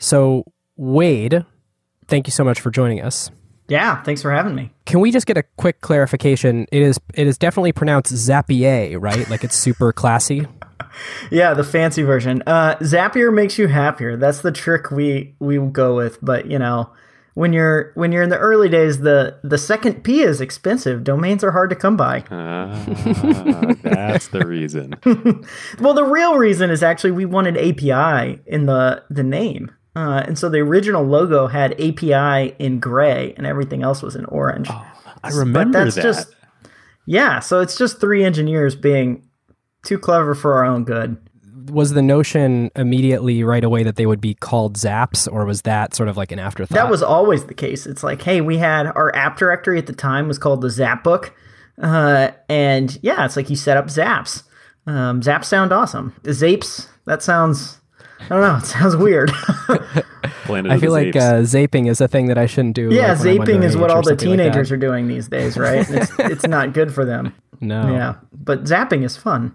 So, Wade, thank you so much for joining us. Yeah, thanks for having me. Can we just get a quick clarification? It is it is definitely pronounced Zapier, right? Like it's super classy. yeah, the fancy version. Uh, Zapier makes you happier. That's the trick we we go with. But you know, when you're when you're in the early days, the the second P is expensive. Domains are hard to come by. Uh, that's the reason. well, the real reason is actually we wanted API in the the name. Uh, and so the original logo had API in gray and everything else was in orange. Oh, I remember but that's that. Just, yeah, so it's just three engineers being too clever for our own good. Was the notion immediately right away that they would be called Zaps, or was that sort of like an afterthought? That was always the case. It's like, hey, we had our app directory at the time was called the Zap Book, uh, and yeah, it's like you set up Zaps. Um, Zaps sound awesome. Zapes, that sounds I don't know. It sounds weird. I feel like uh, zaping is a thing that I shouldn't do. Yeah, like zaping is what all the teenagers like are doing these days, right? it's, it's not good for them. No. Yeah, but zapping is fun.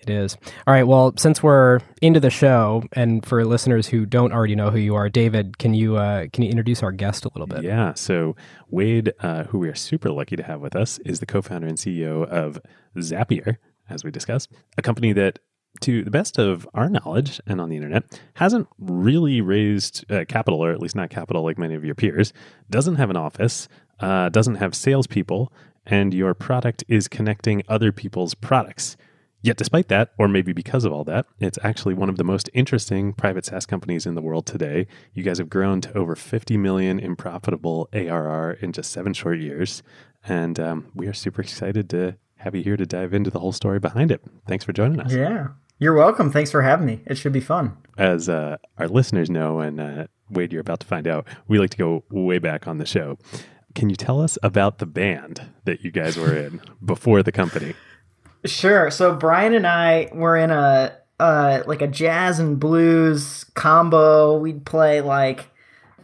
It is. All right. Well, since we're into the show, and for listeners who don't already know who you are, David, can you uh, can you introduce our guest a little bit? Yeah. So Wade, uh, who we are super lucky to have with us, is the co-founder and CEO of Zapier, as we discussed, a company that to the best of our knowledge and on the internet, hasn't really raised uh, capital, or at least not capital like many of your peers, doesn't have an office, uh, doesn't have salespeople, and your product is connecting other people's products. Yet, despite that, or maybe because of all that, it's actually one of the most interesting private SaaS companies in the world today. You guys have grown to over 50 million in profitable ARR in just seven short years. And um, we are super excited to have you here to dive into the whole story behind it. Thanks for joining us. Yeah. You're welcome. Thanks for having me. It should be fun. As uh, our listeners know, and uh, Wade, you're about to find out, we like to go way back on the show. Can you tell us about the band that you guys were in before the company? Sure. So Brian and I were in a uh, like a jazz and blues combo. We'd play like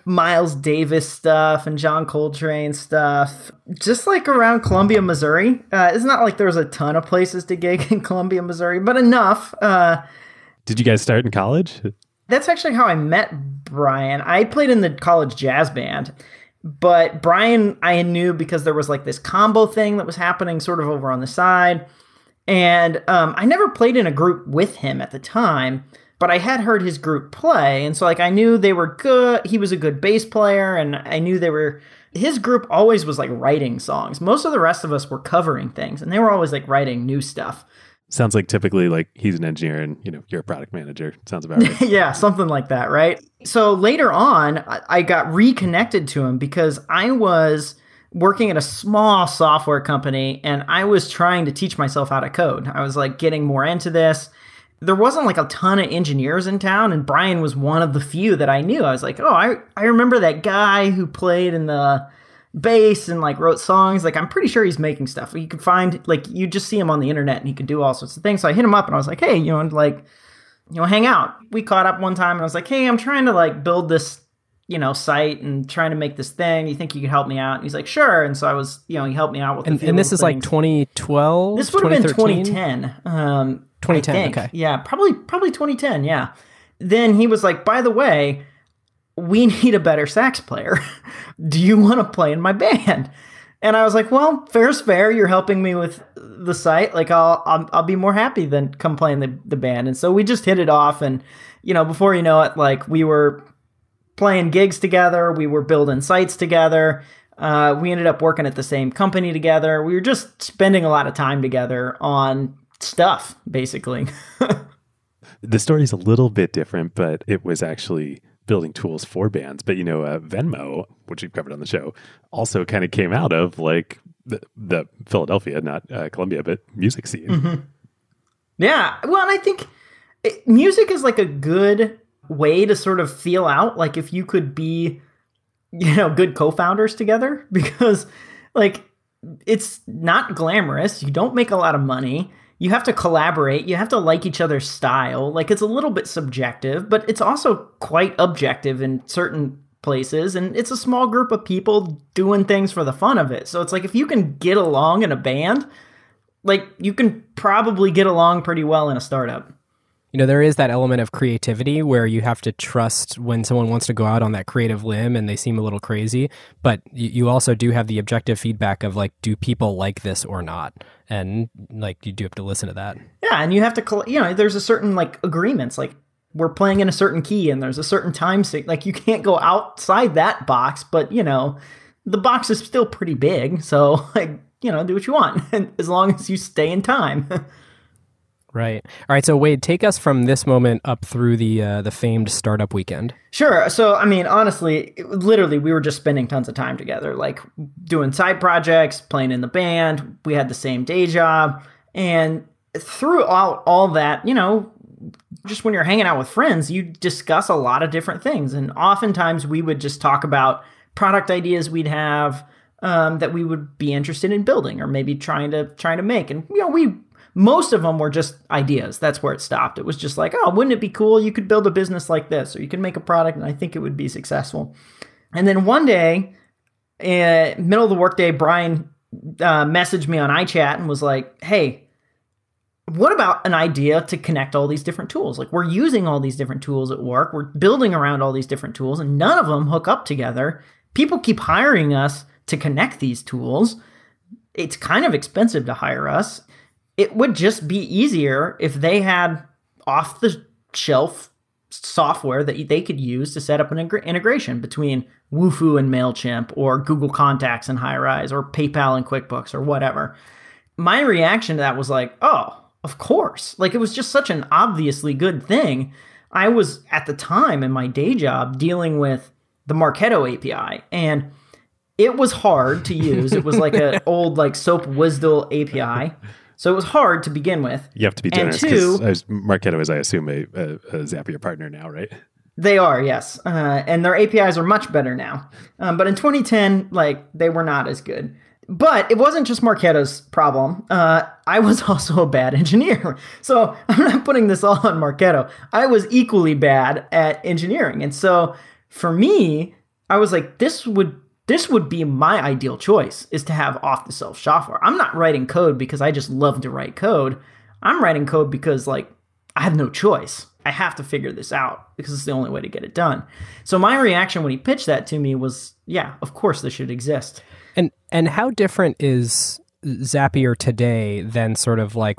Miles Davis stuff and John Coltrane stuff, just like around Columbia, Missouri. Uh, it's not like there was a ton of places to gig in Columbia, Missouri, but enough. Uh, Did you guys start in college? That's actually how I met Brian. I played in the college jazz band, but Brian I knew because there was like this combo thing that was happening sort of over on the side. And um, I never played in a group with him at the time but I had heard his group play, and so like I knew they were good. He was a good bass player, and I knew they were. His group always was like writing songs. Most of the rest of us were covering things, and they were always like writing new stuff. Sounds like typically like he's an engineer and you know you're a product manager. Sounds about right. yeah, something like that, right? So later on, I got reconnected to him because I was working at a small software company and I was trying to teach myself how to code. I was like getting more into this there wasn't like a ton of engineers in town and Brian was one of the few that I knew. I was like, "Oh, I I remember that guy who played in the bass and like wrote songs. Like I'm pretty sure he's making stuff. You could find like you just see him on the internet and he can do all sorts of things." So I hit him up and I was like, "Hey, you know, like you know, hang out." We caught up one time and I was like, "Hey, I'm trying to like build this you know, site and trying to make this thing. You think you could help me out? And he's like, sure. And so I was, you know, he helped me out with. And, and this is things. like 2012. This would have been 2010. Um, 2010. Okay. Yeah, probably probably 2010. Yeah. Then he was like, by the way, we need a better sax player. Do you want to play in my band? And I was like, well, fair's fair. You're helping me with the site. Like, I'll, I'll, I'll be more happy than come playing the, the band. And so we just hit it off. And, you know, before you know it, like, we were playing gigs together. We were building sites together. Uh, we ended up working at the same company together. We were just spending a lot of time together on stuff, basically. the story's a little bit different, but it was actually building tools for bands. But you know, uh, Venmo, which we've covered on the show, also kind of came out of like the, the Philadelphia, not uh, Columbia, but music scene. Mm-hmm. Yeah, well, and I think it, music is like a good way to sort of feel out, like if you could be, you know, good co-founders together, because like it's not glamorous. You don't make a lot of money you have to collaborate, you have to like each other's style. Like it's a little bit subjective, but it's also quite objective in certain places and it's a small group of people doing things for the fun of it. So it's like if you can get along in a band, like you can probably get along pretty well in a startup. You know, there is that element of creativity where you have to trust when someone wants to go out on that creative limb and they seem a little crazy, but you, you also do have the objective feedback of like, do people like this or not? And like, you do have to listen to that. Yeah, and you have to, you know, there's a certain like agreements, like we're playing in a certain key and there's a certain time sync. Like you can't go outside that box, but you know, the box is still pretty big, so like you know, do what you want, as long as you stay in time. Right. All right. So Wade, take us from this moment up through the uh, the famed startup weekend. Sure. So I mean, honestly, it, literally, we were just spending tons of time together, like doing side projects, playing in the band. We had the same day job, and throughout all that, you know, just when you're hanging out with friends, you discuss a lot of different things, and oftentimes we would just talk about product ideas we'd have. Um, that we would be interested in building or maybe trying to trying to make and you know we most of them were just ideas. That's where it stopped. It was just like, oh, wouldn't it be cool? You could build a business like this, or you could make a product, and I think it would be successful. And then one day, uh, middle of the workday, Brian uh, messaged me on iChat and was like, hey, what about an idea to connect all these different tools? Like, we're using all these different tools at work, we're building around all these different tools, and none of them hook up together. People keep hiring us to connect these tools. It's kind of expensive to hire us it would just be easier if they had off the shelf software that they could use to set up an integration between Wufoo and MailChimp or Google Contacts and Highrise or PayPal and QuickBooks or whatever. My reaction to that was like, oh, of course. Like it was just such an obviously good thing. I was at the time in my day job dealing with the Marketo API and it was hard to use. it was like an old like SOAP WSDL API. So it was hard to begin with. You have to be generous because Marketo is, I assume, a, a, a, Zapier partner now, right? They are, yes, uh, and their APIs are much better now. Um, but in 2010, like they were not as good. But it wasn't just Marketo's problem. Uh, I was also a bad engineer. So I'm not putting this all on Marketo. I was equally bad at engineering, and so for me, I was like, this would this would be my ideal choice is to have off the shelf software. I'm not writing code because I just love to write code. I'm writing code because like I have no choice. I have to figure this out because it's the only way to get it done. So my reaction when he pitched that to me was, yeah, of course this should exist. And and how different is Zapier today than sort of like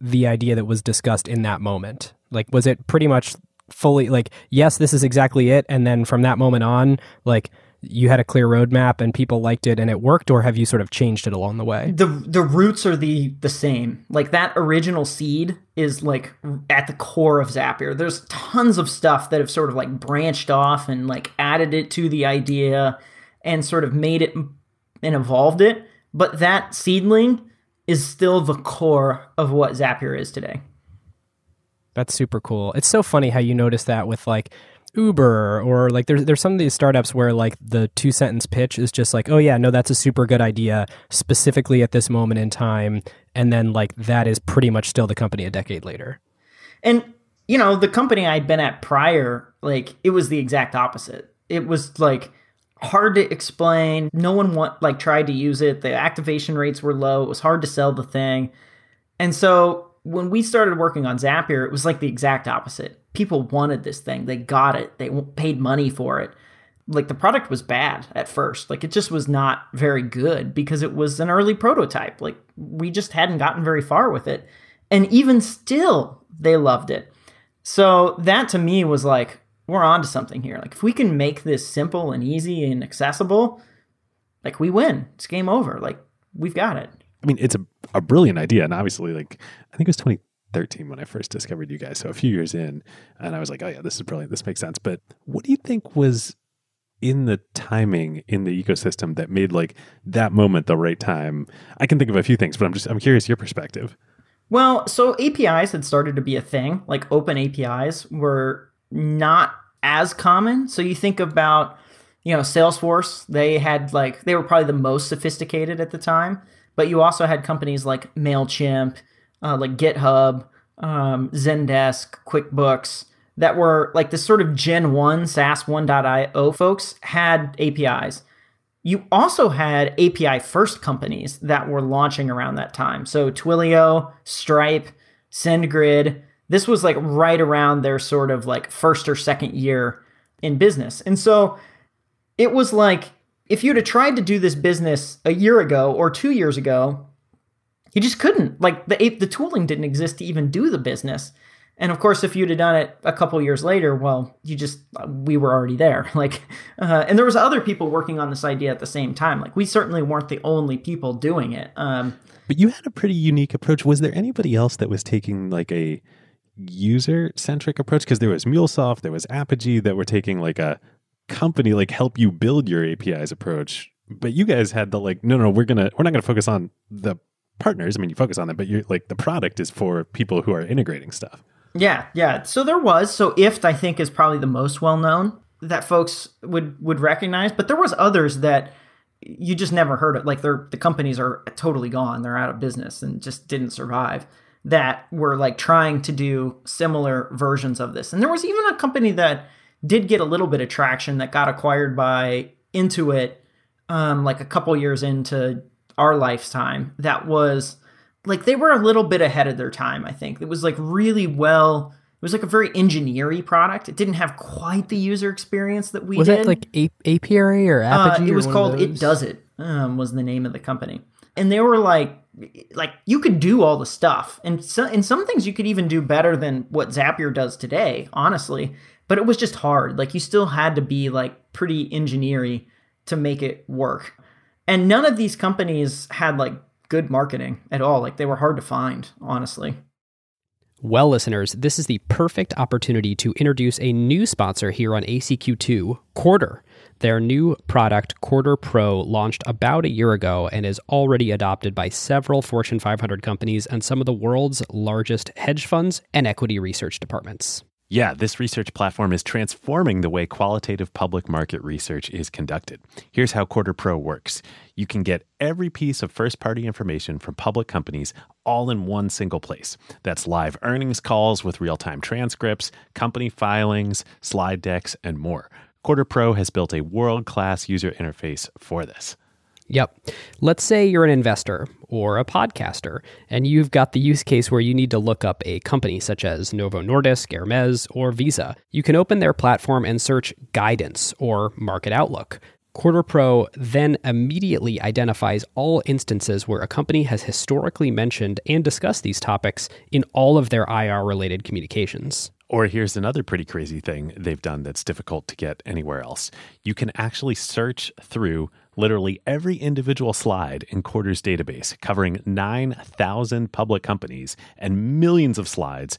the idea that was discussed in that moment? Like was it pretty much fully like yes, this is exactly it and then from that moment on like you had a clear roadmap and people liked it and it worked or have you sort of changed it along the way? The the roots are the the same. Like that original seed is like at the core of zapier. There's tons of stuff that have sort of like branched off and like added it to the idea and sort of made it and evolved it but that seedling is still the core of what zapier is today. That's super cool. It's so funny how you notice that with like Uber or like there's there's some of these startups where like the two sentence pitch is just like, oh yeah, no, that's a super good idea specifically at this moment in time, and then like that is pretty much still the company a decade later. And you know, the company I'd been at prior, like it was the exact opposite. It was like hard to explain. No one want like tried to use it. The activation rates were low. It was hard to sell the thing. And so when we started working on Zapier, it was like the exact opposite. People wanted this thing. They got it. They paid money for it. Like the product was bad at first. Like it just was not very good because it was an early prototype. Like we just hadn't gotten very far with it. And even still, they loved it. So that to me was like, we're on to something here. Like if we can make this simple and easy and accessible, like we win. It's game over. Like we've got it. I mean, it's a, a brilliant idea. And obviously, like, I think it was 2013 when I first discovered you guys. So a few years in, and I was like, oh, yeah, this is brilliant. This makes sense. But what do you think was in the timing in the ecosystem that made like that moment the right time? I can think of a few things, but I'm just, I'm curious your perspective. Well, so APIs had started to be a thing. Like open APIs were not as common. So you think about, you know, Salesforce, they had like, they were probably the most sophisticated at the time. But you also had companies like MailChimp, uh, like GitHub, um, Zendesk, QuickBooks that were like this sort of Gen 1 SaaS 1.io folks had APIs. You also had API first companies that were launching around that time. So Twilio, Stripe, SendGrid, This was like right around their sort of like first or second year in business. And so it was like if you'd have tried to do this business a year ago or two years ago, you just couldn't. Like the the tooling didn't exist to even do the business. And of course, if you'd have done it a couple years later, well, you just we were already there. Like, uh, and there was other people working on this idea at the same time. Like, we certainly weren't the only people doing it. Um, but you had a pretty unique approach. Was there anybody else that was taking like a user centric approach? Because there was MuleSoft, there was Apigee that were taking like a company like help you build your APIs approach. But you guys had the like, no, no, we're gonna we're not gonna focus on the partners. I mean, you focus on that, but you're like the product is for people who are integrating stuff. Yeah, yeah. So there was. So IFTTT, I think, is probably the most well known that folks would would recognize. But there was others that you just never heard of. Like they're the companies are totally gone. They're out of business and just didn't survive. That were like trying to do similar versions of this. And there was even a company that did get a little bit of traction that got acquired by Intuit, um, like a couple years into our lifetime. That was like they were a little bit ahead of their time. I think it was like really well. It was like a very engineering product. It didn't have quite the user experience that we was did. Was it like a- Apiary or Apigee? Uh, it was called ItDuzzit. Um, was the name of the company, and they were like, like you could do all the stuff, and so, in some things you could even do better than what Zapier does today, honestly. But it was just hard. Like you still had to be like pretty engineering to make it work. And none of these companies had like good marketing at all. Like they were hard to find, honestly. Well, listeners, this is the perfect opportunity to introduce a new sponsor here on ACQ2, Quartr. Their new product, Quartr Pro, launched about a year ago and is already adopted by several Fortune 500 companies and some of the world's largest hedge funds and equity research departments. Yeah, this research platform is transforming the way qualitative public market research is conducted. Here's how Quartr Pro works you can get every piece of first party information from public companies all in one single place. That's live earnings calls with real time transcripts, company filings, slide decks, and more. Quartr Pro has built a world class user interface for this. Yep. Let's say you're an investor or a podcaster, and you've got the use case where you need to look up a company such as Novo Nordisk, Hermes, or Visa. You can open their platform and search guidance or market outlook. Quartr Pro then immediately identifies all instances where a company has historically mentioned and discussed these topics in all of their IR related communications. Or here's another pretty crazy thing they've done that's difficult to get anywhere else. You can actually search through literally every individual slide in Quartr's database, covering 9,000 public companies and millions of slides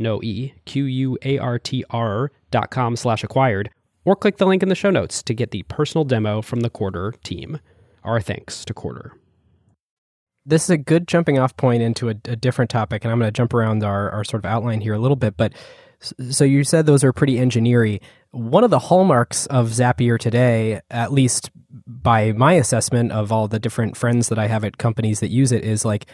no E, Q U A R T R dot com slash acquired, or click the link in the show notes to get the personal demo from the Quartr team. Our thanks to Quartr. This is a good jumping off point into a, a different topic, and I'm going to jump around our, our sort of outline here a little bit. But so you said those are pretty engineering. One of the hallmarks of Zapier today, at least by my assessment of all the different friends that I have at companies that use it, is like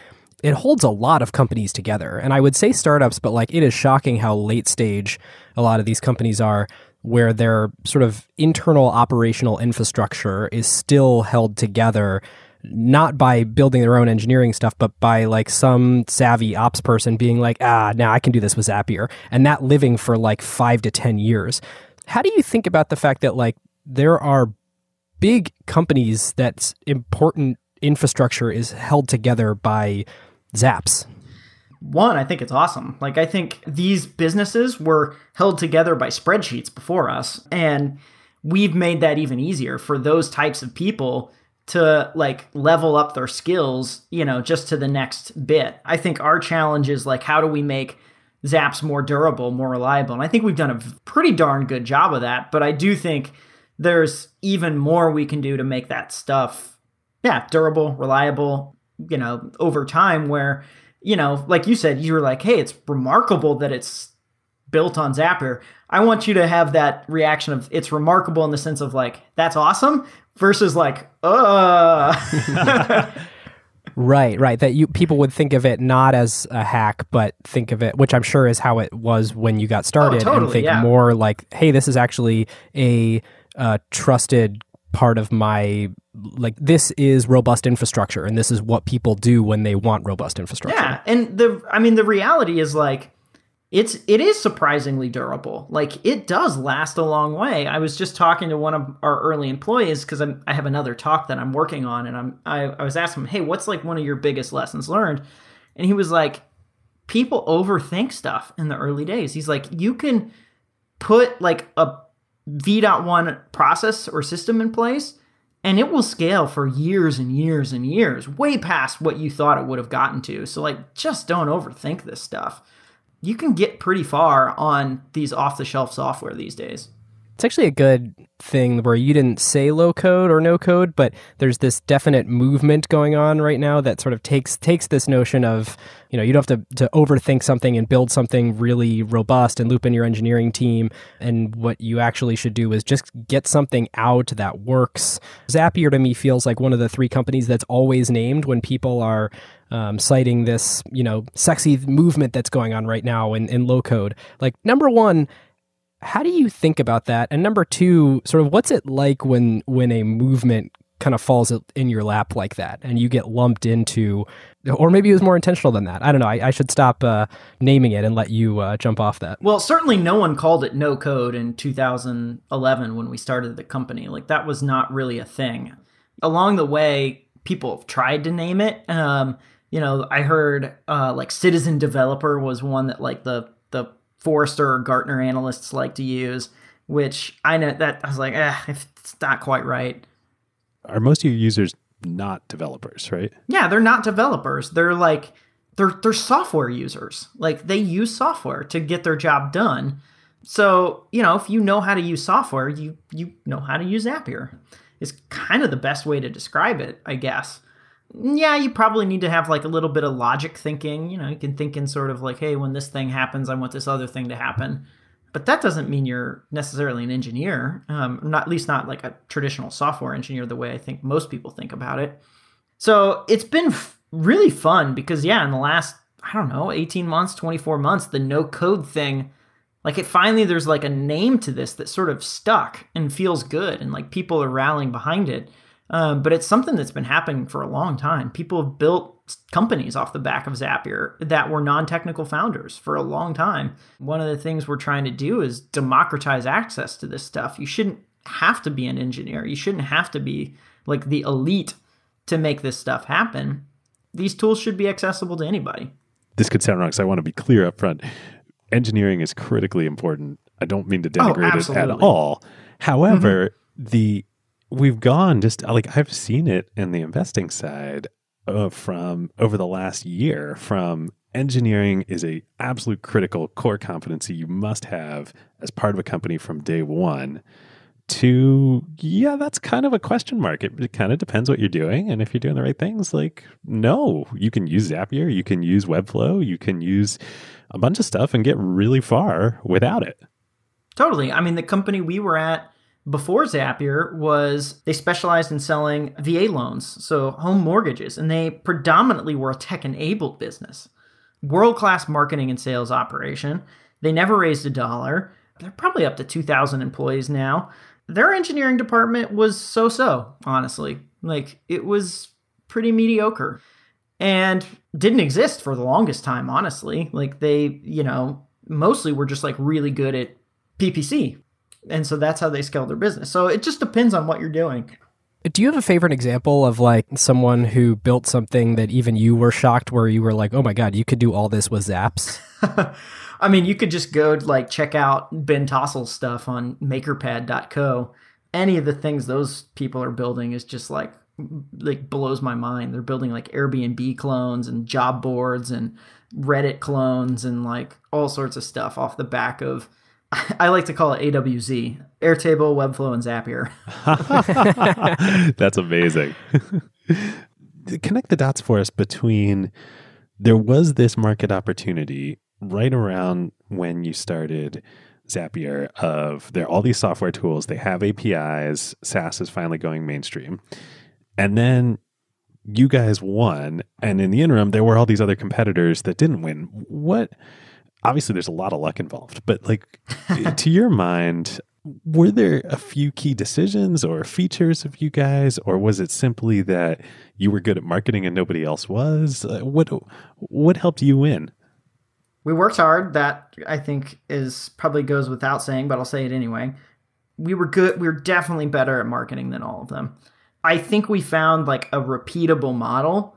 it holds a lot of companies together. And I would say startups, but like it is shocking how late stage a lot of these companies are where their sort of internal operational infrastructure is still held together not by building their own engineering stuff, but by like some savvy ops person being like, ah, now I can do this with Zapier, and that living for like five to 10 years. How do you think about the fact that like there are big companies that's important infrastructure is held together by zaps. one, I think it's awesome. Like, I think these businesses were held together by spreadsheets before us, and we've made that even easier for those types of people to like level up their skills, you know, just to the next bit. I think our challenge is like, how do we make Zaps more durable, more reliable? And I think we've done a pretty darn good job of that, but I do think there's even more we can do to make that stuff, yeah, durable, reliable, you know, over time where, you know, like you said, you were like, hey, it's remarkable that it's built on Zapier. I want you to have that reaction of it's remarkable in the sense of like, that's awesome versus like, uh. right, right. That you people would think of it not as a hack, but think of it, which I'm sure is how it was when you got started, oh, totally, and think yeah. more like, hey, this is actually a uh, trusted part of my like this is robust infrastructure and this is what people do when they want robust infrastructure. Yeah, and the I mean the reality is like it's it is surprisingly durable. Like it does last a long way. I was just talking to one of our early employees because I have another talk that I'm working on, and I'm I, I was asking him, hey, what's like one of your biggest lessons learned? And he was like, people overthink stuff in the early days. He's like, you can put like a V.1 process or system in place, and it will scale for years and years and years, way past what you thought it would have gotten to. So, like, just don't overthink this stuff. You can get pretty far on these off the shelf software these days. It's actually a good thing where you didn't say low code or no code, but there's this definite movement going on right now that sort of takes takes this notion of you know you don't have to, to overthink something and build something really robust and loop in your engineering team. And what you actually should do is just get something out that works. Zapier to me feels like one of the three companies that's always named when people are um, citing this, you know, sexy movement that's going on right now in, in low code. Like number one, how do you think about that? And number two, sort of what's it like when when a movement kind of falls in your lap like that and you get lumped into or maybe it was more intentional than that? I don't know. I, I should stop uh, naming it and let you uh, jump off that. Well certainly no one called it no code in 2011 when we started the company. Like that was not really a thing. Along the way people have tried to name it. Um, you know i heard uh, like citizen developer was one that like the the Forrester or Gartner analysts like to use, which I know that I was like, eh, it's not quite right. Are most of your users not developers, right? Yeah, they're not developers. They're like they're they're software users. Like they use software to get their job done. So, you know, if you know how to use software, you you know how to use Zapier. Is kind of the best way to describe it, I guess yeah, you probably need to have like a little bit of logic thinking. You know, you can think in sort of like, hey, when this thing happens, I want this other thing to happen. But that doesn't mean you're necessarily an engineer, um, not at least not like a traditional software engineer the way I think most people think about it. So it's been f- really fun because yeah, in the last I don't know, 18 months, 24 months, the no code thing, like it finally there's like a name to this that sort of stuck and feels good and like people are rallying behind it. Um, but it's something that's been happening for a long time. People have built companies off the back of Zapier that were non technical founders for a long time. One of the things we're trying to do is democratize access to this stuff. You shouldn't have to be an engineer, you shouldn't have to be like the elite to make this stuff happen. These tools should be accessible to anybody. This could sound wrong, so I want to be clear up front. Engineering is critically important. I don't mean to denigrate oh, it at all. However, mm-hmm. the we've gone just like I've seen it in the investing side uh, from over the last year from engineering is a absolute critical core competency you must have as part of a company from day one to yeah that's kind of a question mark. It, it kind of depends what you're doing and if you're doing the right things like no you can use zapier you can use webflow you can use a bunch of stuff and get really far without it. Totally. I mean the company we were at before Zapier was they specialized in selling VA loans, so home mortgages, and they predominantly were a tech enabled business. World class marketing and sales operation. They never raised a dollar. They're probably up to 2,000 employees now. Their engineering department was so so, honestly. Like, it was pretty mediocre and didn't exist for the longest time, honestly. Like, they, you know, mostly were just like really good at PPC, and so that's how they scale their business. So it just depends on what you're doing. Do you have a favorite example of like someone who built something that even you were shocked where you were like, "Oh my god, you could do all this with Zaps?" I mean, you could just go like check out Ben Tossel's stuff on makerpad.co. Any of the things those people are building is just like like blows my mind. They're building like Airbnb clones and job boards and Reddit clones and like all sorts of stuff off the back of I like to call it AWZ, Airtable, Webflow, and Zapier. That's amazing. Connect the dots for us between there was this market opportunity right around when you started Zapier of there are all these software tools, they have APIs, SaaS is finally going mainstream. And then you guys won and in the interim there were all these other competitors that didn't win. What obviously there's a lot of luck involved, but like to your mind, were there a few key decisions or features of you guys, or was it simply that you were good at marketing and nobody else was? Uh, what what helped you win? We worked hard. That I think is probably goes without saying, but I'll say it anyway. We were good. We were definitely better at marketing than all of them. I think we found like a repeatable model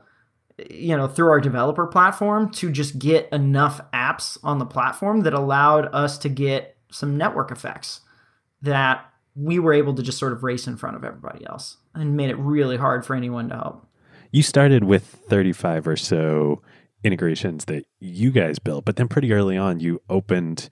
you know through our developer platform to just get enough apps on the platform that allowed us to get some network effects that we were able to just sort of race in front of everybody else and made it really hard for anyone to help. You started with 35 or so integrations that you guys built, but then pretty early on you opened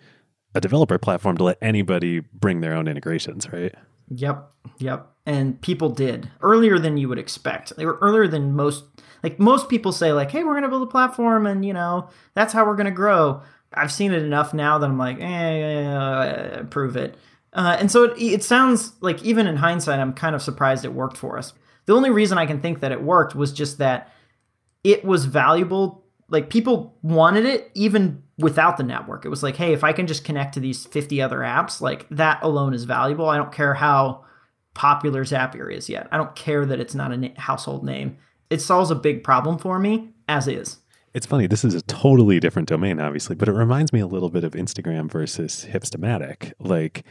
a developer platform to let anybody bring their own integrations, right? Yep, yep. And people did earlier than you would expect. They were earlier than most like most people say like hey we're going to build a platform and you know that's how we're going to grow. I've seen it enough now that i'm like eh, prove it. Uh, and so it, it sounds like even in hindsight i'm kind of surprised it worked for us. The only reason i can think that it worked was just that it was valuable like people wanted it even without the network. It was like hey if i can just connect to these 50 other apps like that alone is valuable. I don't care how popular zapier is yet. I don't care that it's not a na- household name it solves a big problem for me as is. It's funny. This is a totally different domain, obviously, but it reminds me a little bit of Instagram versus Hipstamatic. Like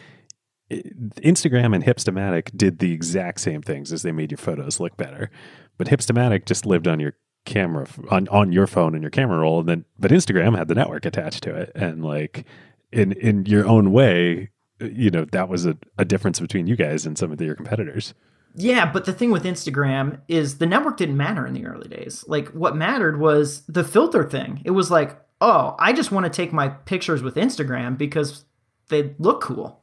Instagram and Hipstamatic did the exact same things as they made your photos look better, but Hipstamatic just lived on your camera on on your phone and your camera roll, and then but Instagram had the network attached to it, and like in in your own way, you know that was a, a difference between you guys and some of the, your competitors. Yeah, but the thing with Instagram is the network didn't matter in the early days. Like what mattered was the filter thing. It was like, oh, I just want to take my pictures with Instagram because they look cool.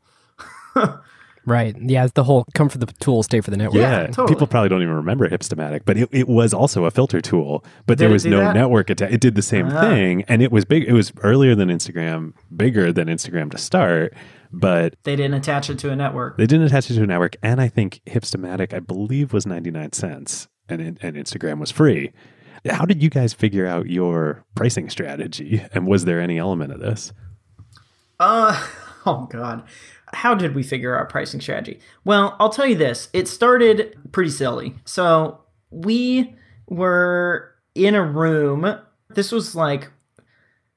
right. Yeah, the whole come for the tool, stay for the network. Yeah, totally. people probably don't even remember Hipstamatic, but it, it was also a filter tool, but did there was no that? network attached. It did the same uh-huh. thing, and it was big. It was earlier than Instagram, bigger than Instagram to start but they didn't attach it to a network. They didn't attach it to a network, and I think Hipstamatic, I believe, was ninety nine cents, and and Instagram was free. How did you guys figure out your pricing strategy, and was there any element of this? Uh, oh god, how did we figure out pricing strategy? Well, I'll tell you this: it started pretty silly. So we were in a room. This was like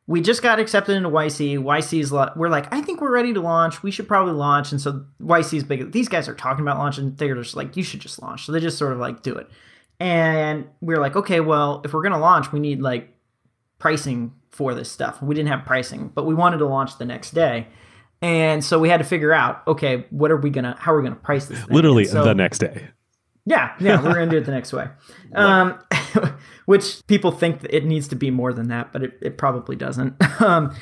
we just got accepted into YC. YC's we're like, I think we're ready to launch. We should probably launch. And so YC's big. These guys are talking about launching. They're just like, you should just launch. So they just sort of like do it. And we are like, okay, well, if we're gonna launch, we need like pricing for this stuff. We didn't have pricing, but we wanted to launch the next day. And so we had to figure out, okay, what are we gonna, how are we gonna price this? Thing? Literally so, the next day. Yeah, yeah, we're gonna do it the next way. Um, which people think it needs to be more than that, but it, it probably doesn't. Um,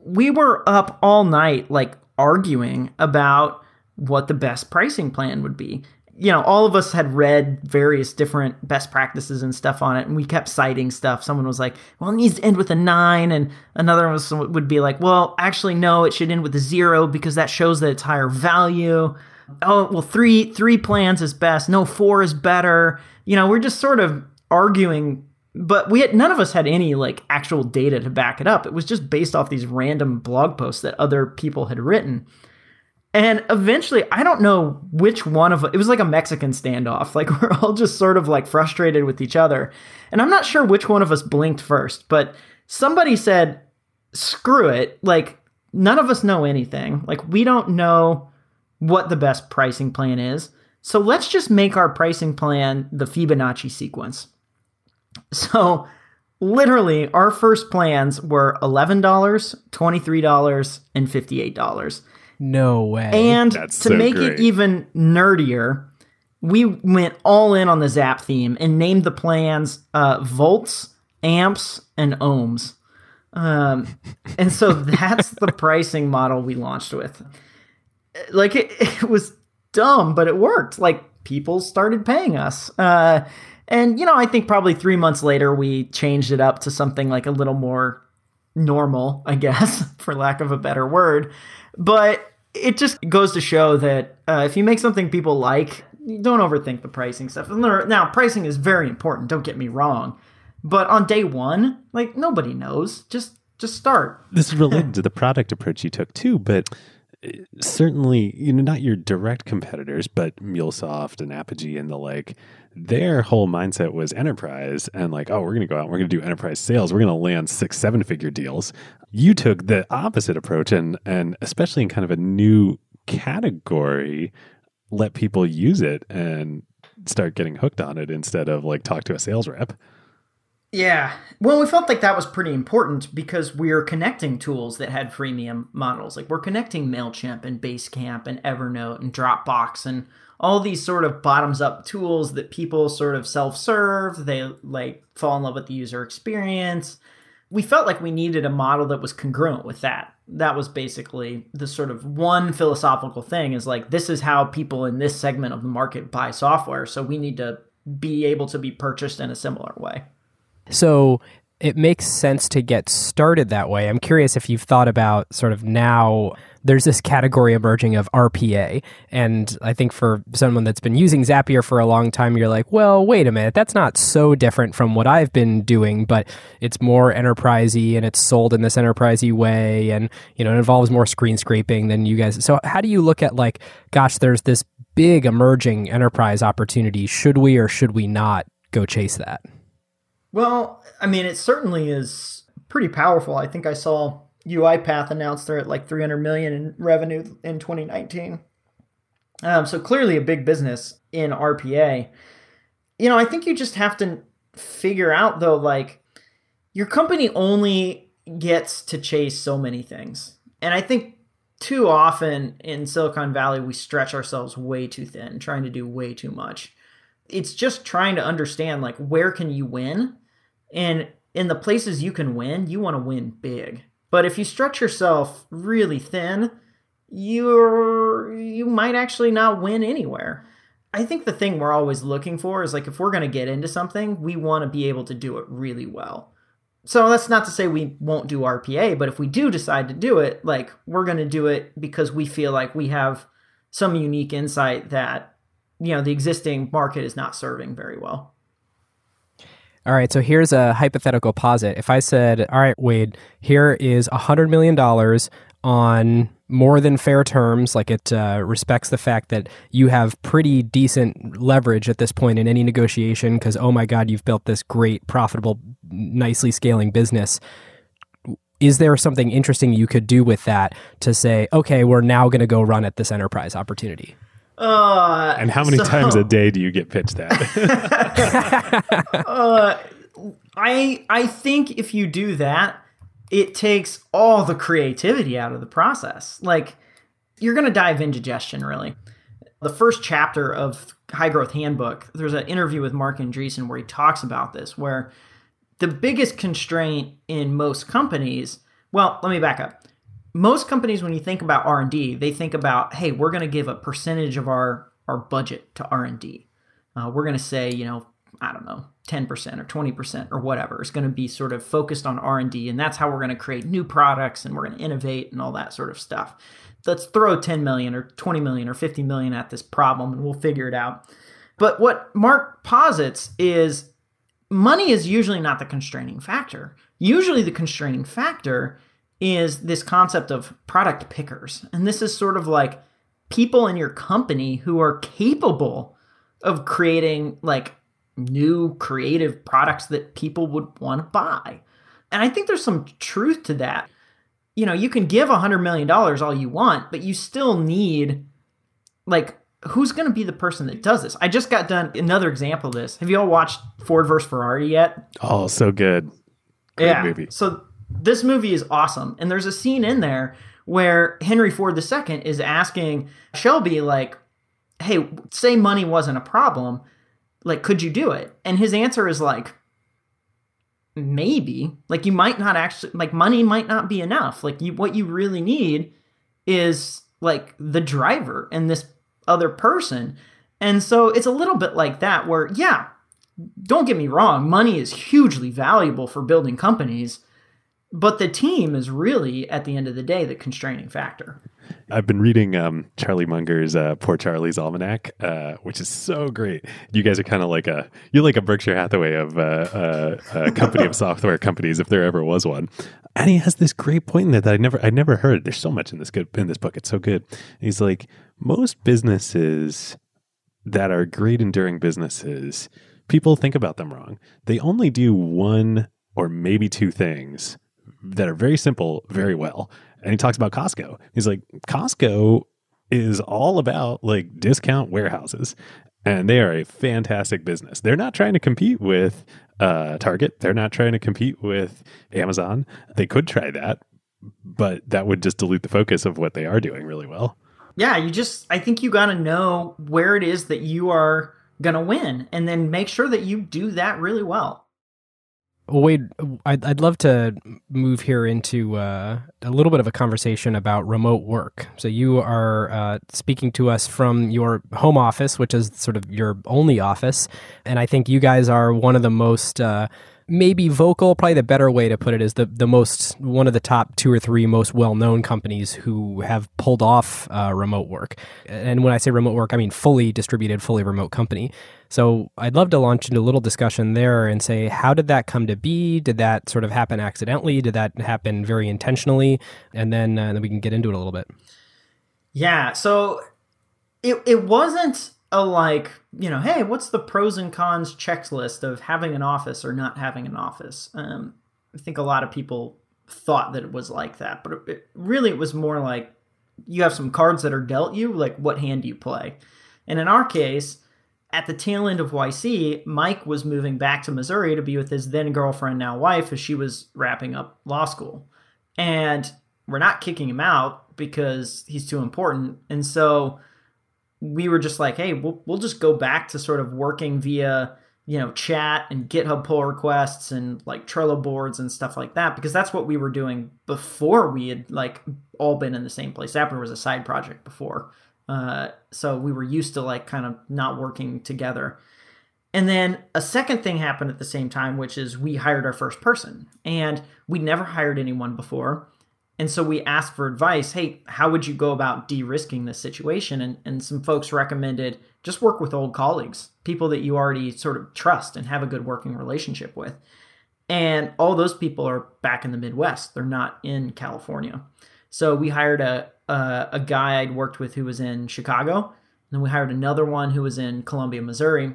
we were up all night, like arguing about what the best pricing plan would be. You know, all of us had read various different best practices and stuff on it, and we kept citing stuff. Someone was like, "Well, it needs to end with a nine," and another one would be like, "Well, actually, no, it should end with a zero because that shows that it's higher value." Oh, well, three three plans is best. No, four is better. You know, we're just sort of arguing but we had none of us had any like actual data to back it up. It was just based off these random blog posts that other people had written. And eventually, I don't know which one of it was like a Mexican standoff. Like we're all just sort of like frustrated with each other. And I'm not sure which one of us blinked first, but somebody said, "Screw it. Like none of us know anything. Like we don't know what the best pricing plan is. So let's just make our pricing plan the Fibonacci sequence. So literally, our first plans were $11, $23, and $58. No way. And That's to so make great. it even nerdier, we went all in on the Zap theme and named the plans uh, volts, amps, and ohms. Um, and so that's the pricing model we launched with. Like it, it was dumb, but it worked. Like people started paying us. Uh, and you know, I think probably three months later we changed it up to something like a little more normal, I guess, for lack of a better word. But it just goes to show that uh, if you make something people like, don't overthink the pricing stuff. Now, pricing is very important. Don't get me wrong, but on day one, like nobody knows. Just just start. this is related to the product approach you took too, but certainly, you know, not your direct competitors, but MuleSoft and Apigee and the like, their whole mindset was enterprise and like, oh, we're going to go out we're going to do enterprise sales. We're going to land six, seven figure deals. You took the opposite approach and, and especially in kind of a new category, let people use it and start getting hooked on it instead of like talk to a sales rep. Yeah. Well, we felt like that was pretty important because we're connecting tools that had freemium models. Like we're connecting MailChimp and Basecamp and Evernote and Dropbox and all these sort of bottoms up tools that people sort of self serve. They like fall in love with the user experience. We felt like we needed a model that was congruent with that. That was basically the sort of one philosophical thing is like, this is how people in this segment of the market buy software. So we need to be able to be purchased in a similar way. So it makes sense to get started that way. I'm curious if you've thought about sort of now there's this category emerging of RPA. And I think for someone that's been using Zapier for a long time, you're like, well, wait a minute, that's not so different from what I've been doing, but it's more enterprisey and it's sold in this enterprisey way. And, you know, it involves more screen scraping than you guys. So how do you look at like, gosh, there's this big emerging enterprise opportunity. Should we or should we not go chase that? Well, I mean, it certainly is pretty powerful. I think I saw UiPath announced they're at like 300 million in revenue in 2019. Um, so clearly a big business in RPA. You know, I think you just have to figure out though, like your company only gets to chase so many things, and I think too often in Silicon Valley we stretch ourselves way too thin, trying to do way too much. It's just trying to understand like where can you win and in the places you can win, you want to win big. But if you stretch yourself really thin, you're you might actually not win anywhere. I think the thing we're always looking for is like if we're going to get into something, we want to be able to do it really well. So that's not to say we won't do RPA, but if we do decide to do it, like we're going to do it because we feel like we have some unique insight that you know the existing market is not serving very well. All right, so here's a hypothetical posit. If I said, "All right, Wade, here is a hundred million dollars on more than fair terms, like it uh, respects the fact that you have pretty decent leverage at this point in any negotiation, because oh my god, you've built this great, profitable, nicely scaling business." Is there something interesting you could do with that to say, okay, we're now going to go run at this enterprise opportunity? Uh, And how many so- times a day do you get pitched that? uh, I I think if you do that, it takes all the creativity out of the process. Like you're gonna die of indigestion, really. The first chapter of High Growth Handbook, there's an interview with Marc Andreessen where he talks about this, where the biggest constraint in most companies. Well, let me back up. Most companies, when you think about R and D, they think about, hey, we're going to give a percentage of our our budget to R and D. Uh, we're going to say, you know, I don't know, 10% or 20% or whatever. It's going to be sort of focused on R&D and that's how we're going to create new products and we're going to innovate and all that sort of stuff. Let's throw 10 million or 20 million or 50 million at this problem and we'll figure it out. But what Mark posits is money is usually not the constraining factor. Usually the constraining factor is this concept of product pickers. And this is sort of like people in your company who are capable of creating like new creative products that people would want to buy. And I think there's some truth to that. You know, you can give a $100 million all you want, but you still need like who's going to be the person that does this? I just got done another example of this. Have you all watched Ford versus Ferrari yet? Oh, so good. Great yeah. movie. So this movie is awesome, and there's a scene in there where Henry Ford II is asking Shelby like, "Hey, say money wasn't a problem, like could you do it?" And his answer is like, "Maybe. Like you might not actually like money might not be enough. Like you what you really need is like the driver and this other person." And so it's a little bit like that where yeah, don't get me wrong, money is hugely valuable for building companies, but the team is really, at the end of the day, the constraining factor. I've been reading um, Charlie Munger's uh, Poor Charlie's Almanack, uh, which is so great. You guys are kind of like a you're like a Berkshire Hathaway of uh, uh, a company of software companies, if there ever was one. And he has this great point in there that I never I never heard. There's so much in this good in this book. It's so good. He's like most businesses that are great enduring businesses people think about them wrong. They only do one or maybe two things that are very simple very well. And he talks about Costco. He's like, Costco is all about like discount warehouses. And they are a fantastic business. They're not trying to compete with uh, Target. They're not trying to compete with Amazon. They could try that, but that would just dilute the focus of what they are doing really well. Yeah, you just, I think you got to know where it is that you are going to win and then make sure that you do that really well. Well, Wade, I'd, I'd love to move here into uh, a little bit of a conversation about remote work. So, you are uh, speaking to us from your home office, which is sort of your only office. And I think you guys are one of the most uh, maybe vocal probably the better way to put it is the, the most one of the top two or three most well-known companies who have pulled off uh, remote work. And when i say remote work i mean fully distributed fully remote company. So i'd love to launch into a little discussion there and say how did that come to be? Did that sort of happen accidentally? Did that happen very intentionally? And then, uh, then we can get into it a little bit. Yeah so it, it wasn't a like, you know, hey, what's the pros and cons checklist of having an office or not having an office? Um, I think a lot of people thought that it was like that, but it, really it was more like you have some cards that are dealt you, like what hand do you play? And in our case, at the tail end of YC, Mike was moving back to Missouri to be with his then girlfriend, now wife, as she was wrapping up law school. And we're not kicking him out because he's too important. And so we were just like, hey, we'll, we'll just go back to sort of working via, you know, chat and GitHub pull requests and like Trello boards and stuff like that, because that's what we were doing before we had like all been in the same place. Zapier was a side project before. Uh, so we were used to like kind of not working together. And then a second thing happened at the same time, which is we hired our first person. And we never hired anyone before. And so we asked for advice. Hey, how would you go about de-risking this situation? And, and some folks recommended just work with old colleagues, people that you already sort of trust and have a good working relationship with. And all those people are back in the Midwest. They're not in California. So we hired a, a, a guy I'd worked with who was in Chicago. And then we hired another one who was in Columbia, Missouri.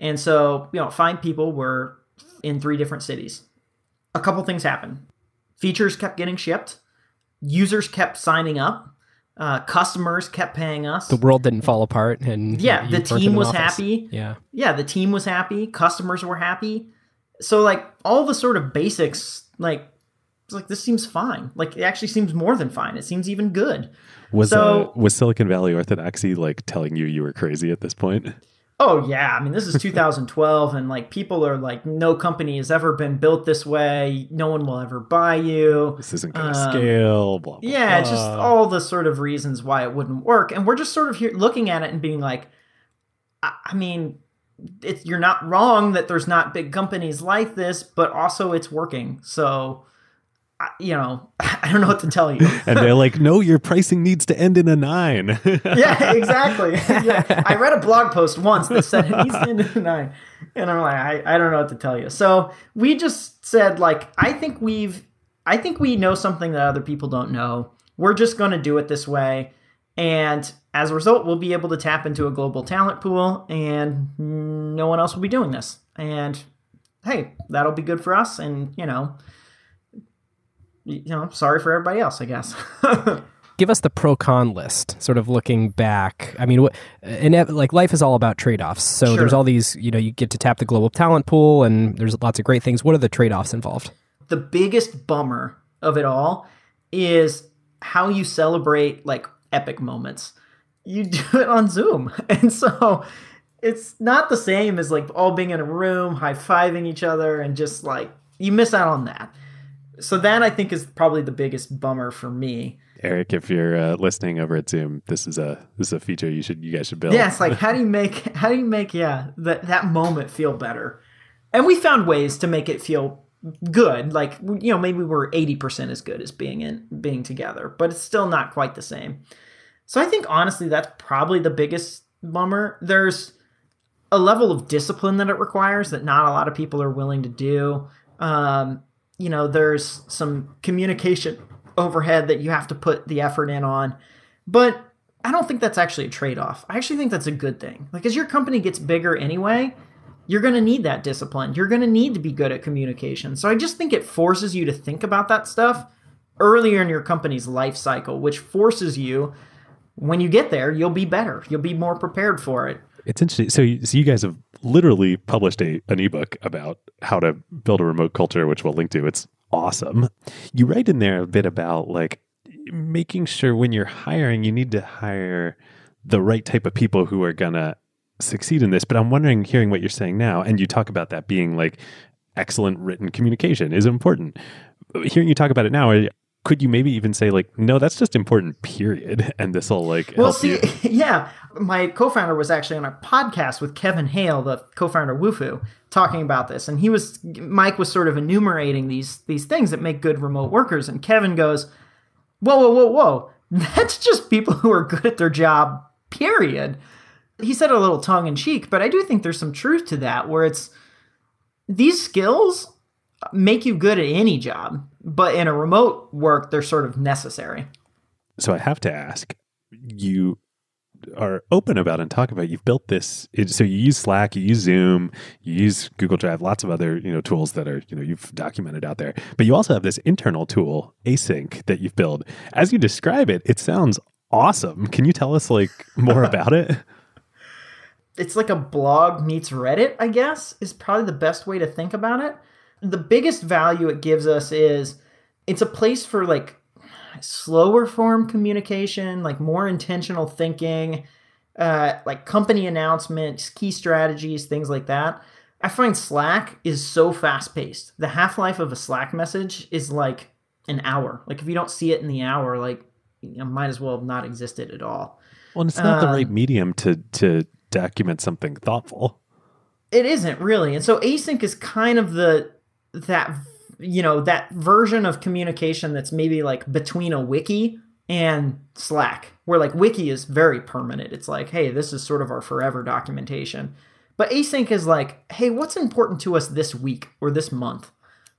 And so, you know, five people were in three different cities. A couple things happened. Features kept getting shipped users kept signing up. Uh, customers kept paying us. The world didn't fall apart, and yeah, the team was happy. Yeah, yeah, the team was happy. Customers were happy. So like all the sort of basics, like it's like this seems fine. Like it actually seems more than fine. It seems even good. Was so, uh, was Silicon Valley Orthodoxy like telling you you were crazy at this point? Oh yeah, I mean this is 2012 and like people are like no company has ever been built this way. No one will ever buy you. This isn't going to um, scale, blah, blah Yeah, blah. just all the sort of reasons why it wouldn't work and we're just sort of here looking at it and being like I, I mean it's you're not wrong that there's not big companies like this, but also it's working. So you know, I don't know what to tell you. and they're like, no, your pricing needs to end in a nine. yeah, exactly. Yeah. I read a blog post once that said it needs to end in a nine. And I'm like, I, I don't know what to tell you. So we just said, like, I think we've, I think we know something that other people don't know. We're just going to do it this way. And as a result, we'll be able to tap into a global talent pool and no one else will be doing this. And hey, that'll be good for us. And, you know, you know, sorry for everybody else, I guess. give us the pro con list, sort of looking back. I mean, what, and uh, like life is all about trade offs. So Sure. there's all these, you know, you get to tap the global talent pool, and there's lots of great things. What are the trade offs involved? the biggest bummer of it all is how you celebrate like epic moments. You do it on Zoom. And so it's not the same as like all being in a room, high fiving each other, and just like you miss out on that. So that I think is probably the biggest bummer for me. Eric, if you're uh, listening over at Zoom, this is a this is a feature you should you guys should build. It's like how do you make how do you make yeah that that moment feel better? And we found ways to make it feel good. Like you know maybe we're eighty percent as good as being in being together, but it's still not quite the same. So I think honestly that's probably the biggest bummer. There's a level of discipline that it requires that not a lot of people are willing to do. Um, you know, there's some communication overhead that you have to put the effort in on, but I don't think that's actually a trade off. I actually think that's a good thing. Like, as your company gets bigger anyway, you're going to need that discipline. You're going to need to be good at communication. So I just think it forces you to think about that stuff earlier in your company's life cycle, which forces you, when you get there, you'll be better. You'll be more prepared for it. It's interesting. So, you, so you guys have literally published a an ebook about how to build a remote culture, which we'll link to. It's awesome. You write in there a bit about like making sure when you're hiring, you need to hire the right type of people who are gonna succeed in this. But I'm wondering, hearing what you're saying now, and you talk about that being like excellent written communication is important. Hearing you talk about it now, could you maybe even say like, no, that's just important, period, and this will like Well, help see, you. yeah, my co-founder was actually on a podcast with Kevin Hale, the co-founder of Wufoo, talking about this, and he was Mike was sort of enumerating these these things that make good remote workers, and Kevin goes, "Whoa, whoa, whoa, whoa! That's just people who are good at their job. Period." He said it a little tongue in cheek, but I do think there's some truth to that, where it's these skills make you good at any job, but in a remote work, they're sort of necessary. so I have to ask you are open about and talk about you've built this so you use slack you use zoom you use google drive lots of other you know tools that are you know you've documented out there but you also have this internal tool async that you've built as you describe it it sounds awesome can you tell us like more about it it's like a blog meets Reddit, I guess, is probably the best way to think about it. The biggest value it gives us is it's a place for like slower form communication, like more intentional thinking, uh, like company announcements, key strategies, things like that. I find Slack is so fast paced. The half life of a Slack message is like an hour. Like if you don't see it in the hour, like you know, might as well have not existed at all. well it's not the Um, right medium to to document something thoughtful It isn't really. And so async is kind of the that you know, that version of communication that's maybe like between a wiki and Slack, where like wiki is very permanent. It's like, hey, this is sort of our forever documentation. But async is like, hey, what's important to us this week or this month?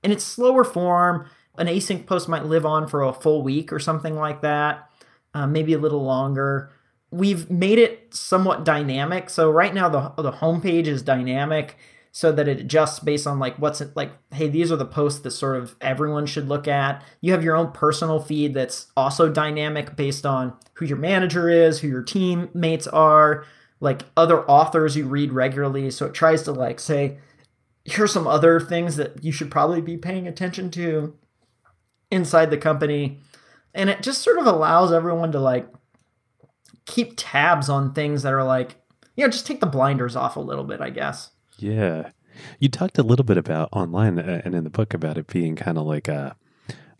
And it's slower form. An async post might live on for a full week or something like that, uh, maybe a little longer. We've made it somewhat dynamic. So right now the the homepage is dynamic so that it adjusts based on like what's it like hey these are the posts that sort of everyone should look at. You have your own personal feed that's also dynamic based on who your manager is who your teammates are like other authors you read regularly. So it tries to like say here's some other things that you should probably be paying attention to inside the company. And it just sort of allows everyone to like keep tabs on things that are like you know just take the blinders off a little bit i guess Yeah. You talked a little bit about online uh, and in the book about it being kind of like a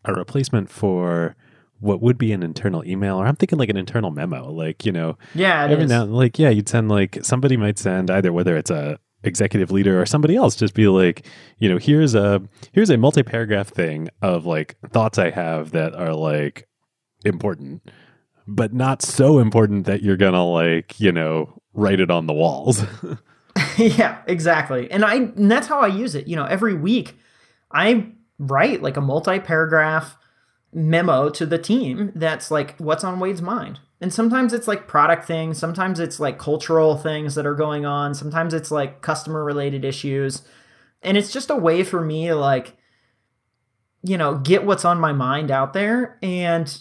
a replacement for what would be an internal email or I'm thinking like an internal memo like you know yeah every is. now like yeah you'd send like somebody might send either whether it's a executive leader or somebody else just be like you know here's a here's a multi-paragraph thing of like thoughts I have that are like important but not so important that you're gonna like you know write it on the walls yeah, exactly. And I and that's how I use it. You know, every week I write like a multi-paragraph memo to the team mm-hmm. that's like what's on Wade's mind. And sometimes it's like product things, sometimes it's like cultural things that are going on, sometimes it's like customer related issues. And it's just a way for me to like you know, get what's on my mind out there and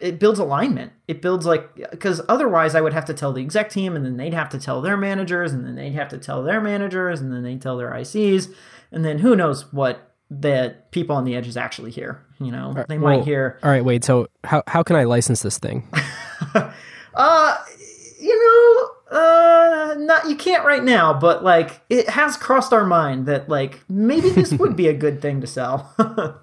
it builds alignment. It builds like because otherwise I would have to tell the exec team, and then they'd have to tell their managers, and then they'd have to tell their managers, and then they'd tell their ICs, and then who knows what the people on the edges actually hear. You know, they Well, might hear, All right, Wade. So how how can I license this thing? uh, you know, uh, not you can't right now, but like it has crossed our mind that like maybe this would be a good thing to sell.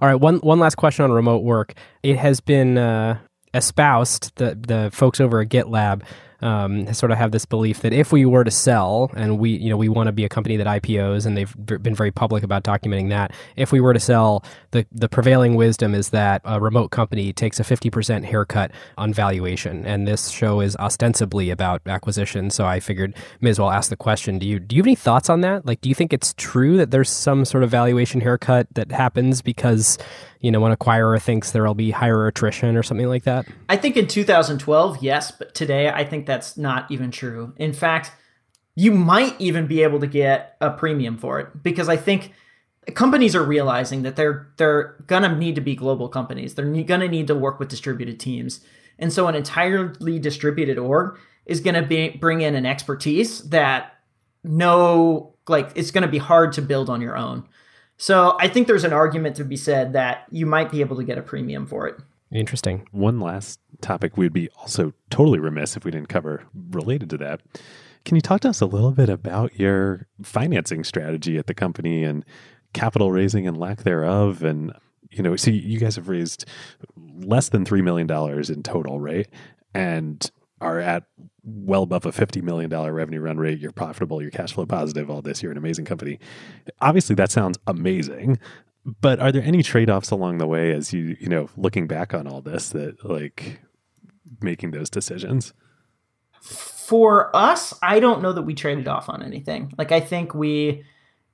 All right, one one last question on remote work. It has been uh, espoused that the folks over at GitLab um, sort of have this belief that if we were to sell, and we you know we want to be a company that IPOs, and they've been very public about documenting that. If we were to sell, the the prevailing wisdom is that a remote company takes a fifty percent haircut on valuation, and this show is ostensibly about acquisition. So I figured may as well ask the question: Do you do you have any thoughts on that? Like, do you think it's true that there's some sort of valuation haircut that happens because you know, an acquirer thinks there'll be higher attrition or something like that? I think in 2012, yes, but today I think that's not even true. In fact, you might even be able to get a premium for it because I think companies are realizing that they're they're gonna need to be global companies. They're gonna need to work with distributed teams, and so an entirely distributed org is gonna be bring in an expertise that no like it's gonna be hard to build on your own. So I think there's an argument to be said that you might be able to get a premium for it. Interesting. One last topic we'd be also totally remiss if we didn't cover related to that. Can you talk to us a little bit about your financing strategy at the company and capital raising and lack thereof? And, you know, see, you guys have raised less than $3 million in total, right? And are at well above a $50 million revenue run rate. You're profitable, you're cash flow positive, all this. You're an amazing company. Obviously, that sounds amazing. But are there any trade offs along the way as you, you know, looking back on all this that like making those decisions? For us, I don't know that we traded off on anything. Like, I think we,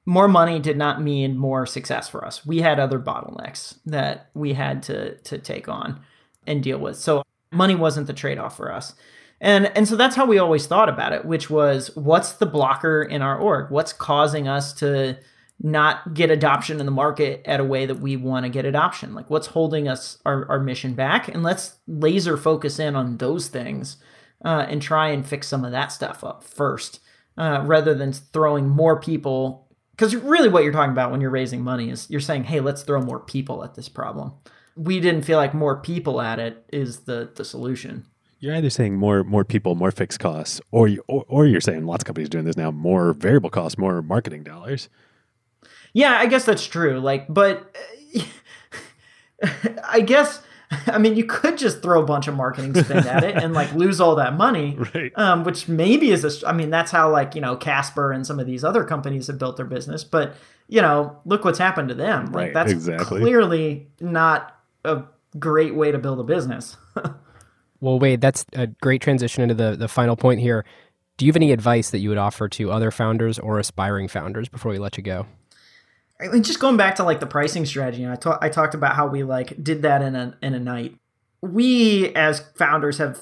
more money did not mean more success for us. We had other bottlenecks that we had to, to take on and deal with. So, money wasn't the trade off for us. And and so that's how we always thought about it, which was what's the blocker in our org? What's causing us to not get adoption in the market at a way that we want to get adoption? Like what's holding us our, our mission back? And let's laser focus in on those things uh, and try and fix some of that stuff up first, uh, rather than throwing more people. Because really, what you're talking about when you're raising money is you're saying, "Hey, let's throw more people at this problem." We didn't feel like more people at it is the the solution. You're either saying more more people, more fixed costs, or you, or, or you're saying lots of companies doing this now, more variable costs, more marketing dollars. Yeah, I guess that's true. Like, but I guess I mean you could just throw a bunch of marketing spend at it and like lose all that money, Right. um, which maybe is a. I mean, that's how like you know Casper and some of these other companies have built their business. But you know, look what's happened to them. Like Right, that's exactly. clearly not a great way to build a business. Well, Wade, that's a great transition into the, the final point here. Do you have any advice that you would offer to other founders or aspiring founders before we let you go? Just going back to like the pricing strategy, I ta- I talked about how we like did that in a in a night. We as founders have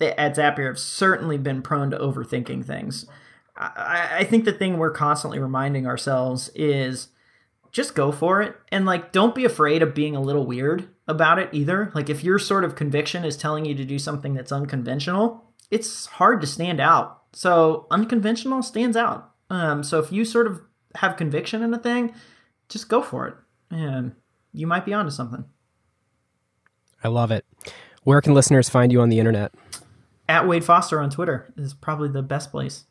at Zapier have certainly been prone to overthinking things. I, I think the thing we're constantly reminding ourselves is just go for it and like don't be afraid of being a little weird about it either. Like if your sort of conviction is telling you to do something that's unconventional, it's hard to stand out. So unconventional stands out. Um, so if you sort of have conviction in a thing, just go for it, and you might be onto something. I love it. Where can listeners find you on the internet? At Wade Foster on Twitter is probably the best place.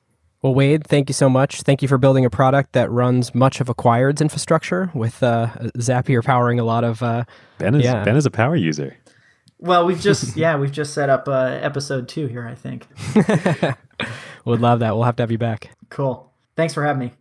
Well, Wade, thank you so much. Thank you for building a product that runs much of Acquired's infrastructure with uh, Zapier powering a lot of. Uh, Ben is Yeah. Ben is a power user. Well, we've just yeah, we've just set up uh, episode two here. I think. would love that. We'll have to have you back. Cool. Thanks for having me.